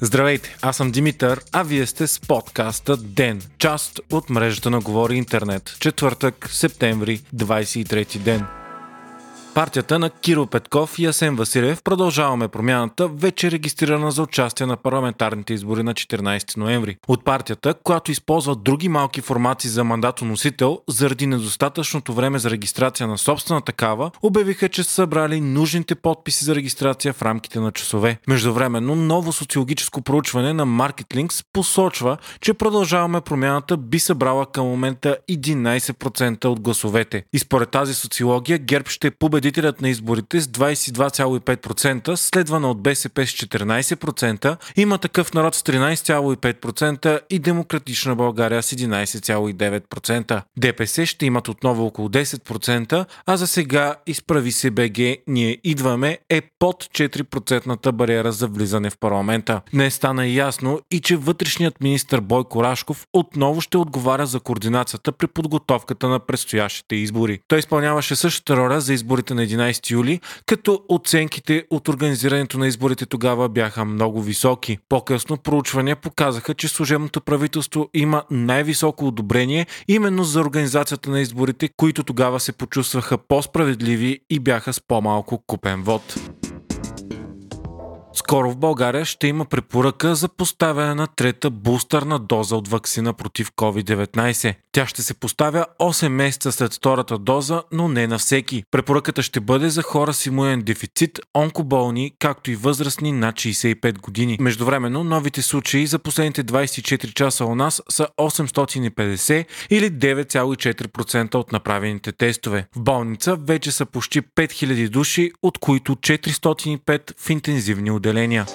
Здравейте, аз съм Димитър, а вие сте с подкаста ДЕН, част от мрежата на Говори Интернет. Четвъртък, септември, 23 ден партията на Киро Петков и Асен Василев продължаваме промяната, вече регистрирана за участие на парламентарните избори на 14 ноември. От партията, която използва други малки формации за мандатоносител, заради недостатъчното време за регистрация на собствена такава, обявиха, че са събрали нужните подписи за регистрация в рамките на часове. Междувременно, ново социологическо проучване на MarketLinks посочва, че продължаваме промяната би събрала към момента 11% от гласовете. И според тази социология ГЕРБ ще победи победителят на изборите с 22,5%, следвана от БСП с 14%, има такъв народ с 13,5% и Демократична България с 11,9%. ДПС ще имат отново около 10%, а за сега изправи се БГ, ние идваме е под 4% бариера за влизане в парламента. Не стана ясно и че вътрешният министр Бойко Рашков отново ще отговаря за координацията при подготовката на предстоящите избори. Той изпълняваше същата роля за изборите на 11 юли, като оценките от организирането на изборите тогава бяха много високи. По-късно проучвания показаха, че служебното правителство има най-високо одобрение именно за организацията на изборите, които тогава се почувстваха по-справедливи и бяха с по-малко купен вод. Скоро в България ще има препоръка за поставяне на трета бустерна доза от вакцина против COVID-19. Тя ще се поставя 8 месеца след втората доза, но не на всеки. Препоръката ще бъде за хора с имунен дефицит, онкоболни, както и възрастни над 65 години. Междувременно, новите случаи за последните 24 часа у нас са 850 или 9,4% от направените тестове. В болница вече са почти 5000 души, от които 405 в интензивни отделения отделения.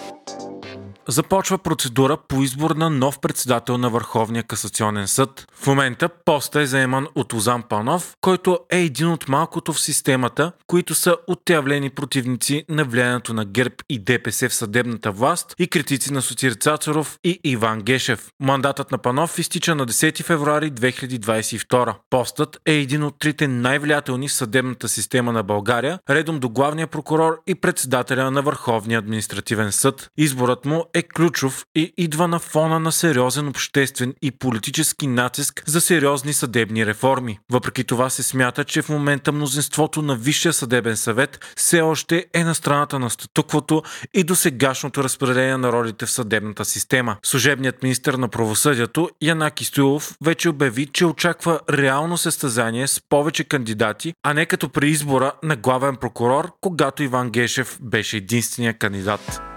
Започва процедура по избор на нов председател на Върховния касационен съд. В момента поста е заеман от Озан Панов, който е един от малкото в системата, които са отявлени противници на влиянието на ГЕРБ и ДПС в съдебната власт и критици на Сотир Цацаров и Иван Гешев. Мандатът на Панов изтича на 10 февруари 2022. Постът е един от трите най-влиятелни в съдебната система на България, редом до главния прокурор и председателя на Върховния административен съд. Изборът му е ключов и идва на фона на сериозен обществен и политически натиск за сериозни съдебни реформи. Въпреки това се смята, че в момента мнозинството на Висшия съдебен съвет все още е на страната на статуквото и до сегашното разпределение на ролите в съдебната система. Служебният министр на правосъдието Янаки Стоилов вече обяви, че очаква реално състезание с повече кандидати, а не като при избора на главен прокурор, когато Иван Гешев беше единствения кандидат.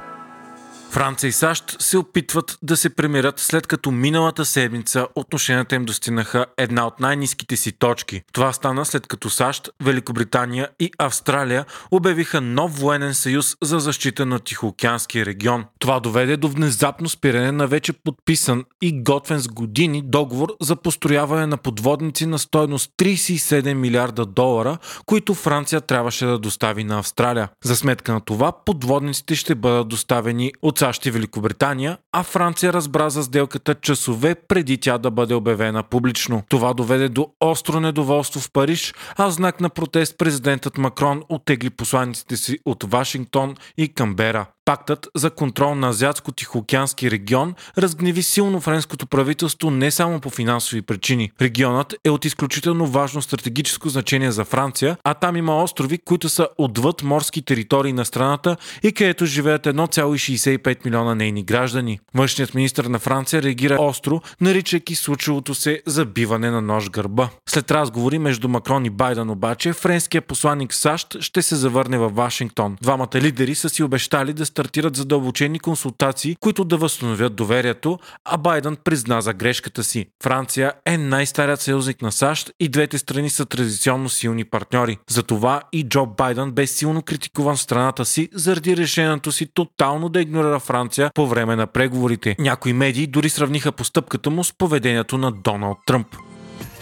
Франция и САЩ се опитват да се премират след като миналата седмица отношенията им достигнаха една от най-низките си точки. Това стана след като САЩ, Великобритания и Австралия обявиха нов военен съюз за защита на Тихоокеанския регион. Това доведе до внезапно спиране на вече подписан и готвен с години договор за построяване на подводници на стойност 37 милиарда долара, които Франция трябваше да достави на Австралия. За сметка на това подводниците ще бъдат доставени от САЩ и Великобритания, а Франция разбра за сделката часове преди тя да бъде обявена публично. Това доведе до остро недоволство в Париж, а знак на протест президентът Макрон оттегли посланиците си от Вашингтон и Камбера. Пактът за контрол на Азиатско-Тихоокеански регион разгневи силно френското правителство не само по финансови причини. Регионът е от изключително важно стратегическо значение за Франция, а там има острови, които са отвъд морски територии на страната и където живеят 1,65 милиона нейни граждани. Външният министр на Франция реагира остро, наричайки случилото се забиване на нож гърба. След разговори между Макрон и Байден обаче, френският посланник САЩ ще се завърне във Вашингтон. Двамата лидери са си обещали да стартират задълбочени консултации, които да възстановят доверието, а Байден призна за грешката си. Франция е най-старият съюзник на САЩ и двете страни са традиционно силни партньори. Затова и Джо Байден бе силно критикуван в страната си заради решението си тотално да игнорира Франция по време на преговорите. Някои медии дори сравниха постъпката му с поведението на Доналд Тръмп.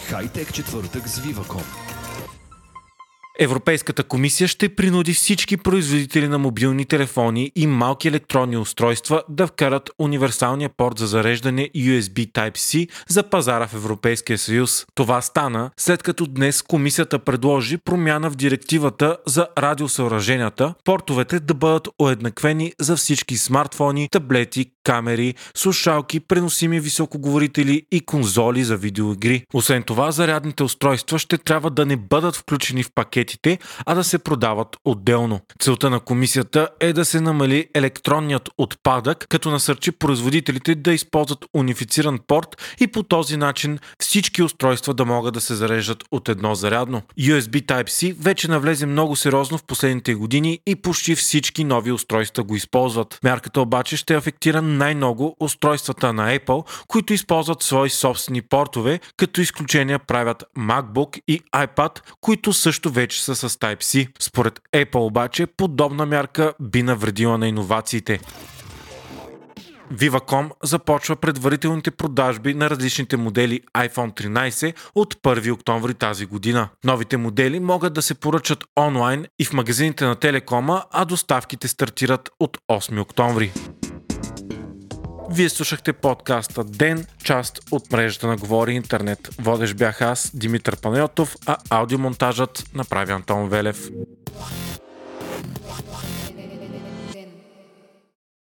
Хайтек четвъртък с Viva.com Европейската комисия ще принуди всички производители на мобилни телефони и малки електронни устройства да вкарат универсалния порт за зареждане USB Type-C за пазара в Европейския съюз. Това стана след като днес комисията предложи промяна в директивата за радиосъоръженията, портовете да бъдат уеднаквени за всички смартфони, таблети, камери, слушалки, преносими високоговорители и конзоли за видеоигри. Освен това, зарядните устройства ще трябва да не бъдат включени в пакетите, а да се продават отделно. Целта на комисията е да се намали електронният отпадък, като насърчи производителите да използват унифициран порт и по този начин всички устройства да могат да се зареждат от едно зарядно. USB Type-C вече навлезе много сериозно в последните години и почти всички нови устройства го използват. Мярката обаче ще афектира най-много устройствата на Apple, които използват свои собствени портове, като изключения правят MacBook и iPad, които също вече са с Type-C. Според Apple обаче подобна мярка би навредила на иновациите. Viva.com започва предварителните продажби на различните модели iPhone 13 от 1 октомври тази година. Новите модели могат да се поръчат онлайн и в магазините на Телекома, а доставките стартират от 8 октомври. Вие слушахте подкаста Ден, част от мрежата на Говори Интернет. Водещ бях аз, Димитър Панайотов, а аудиомонтажът направи Антон Велев.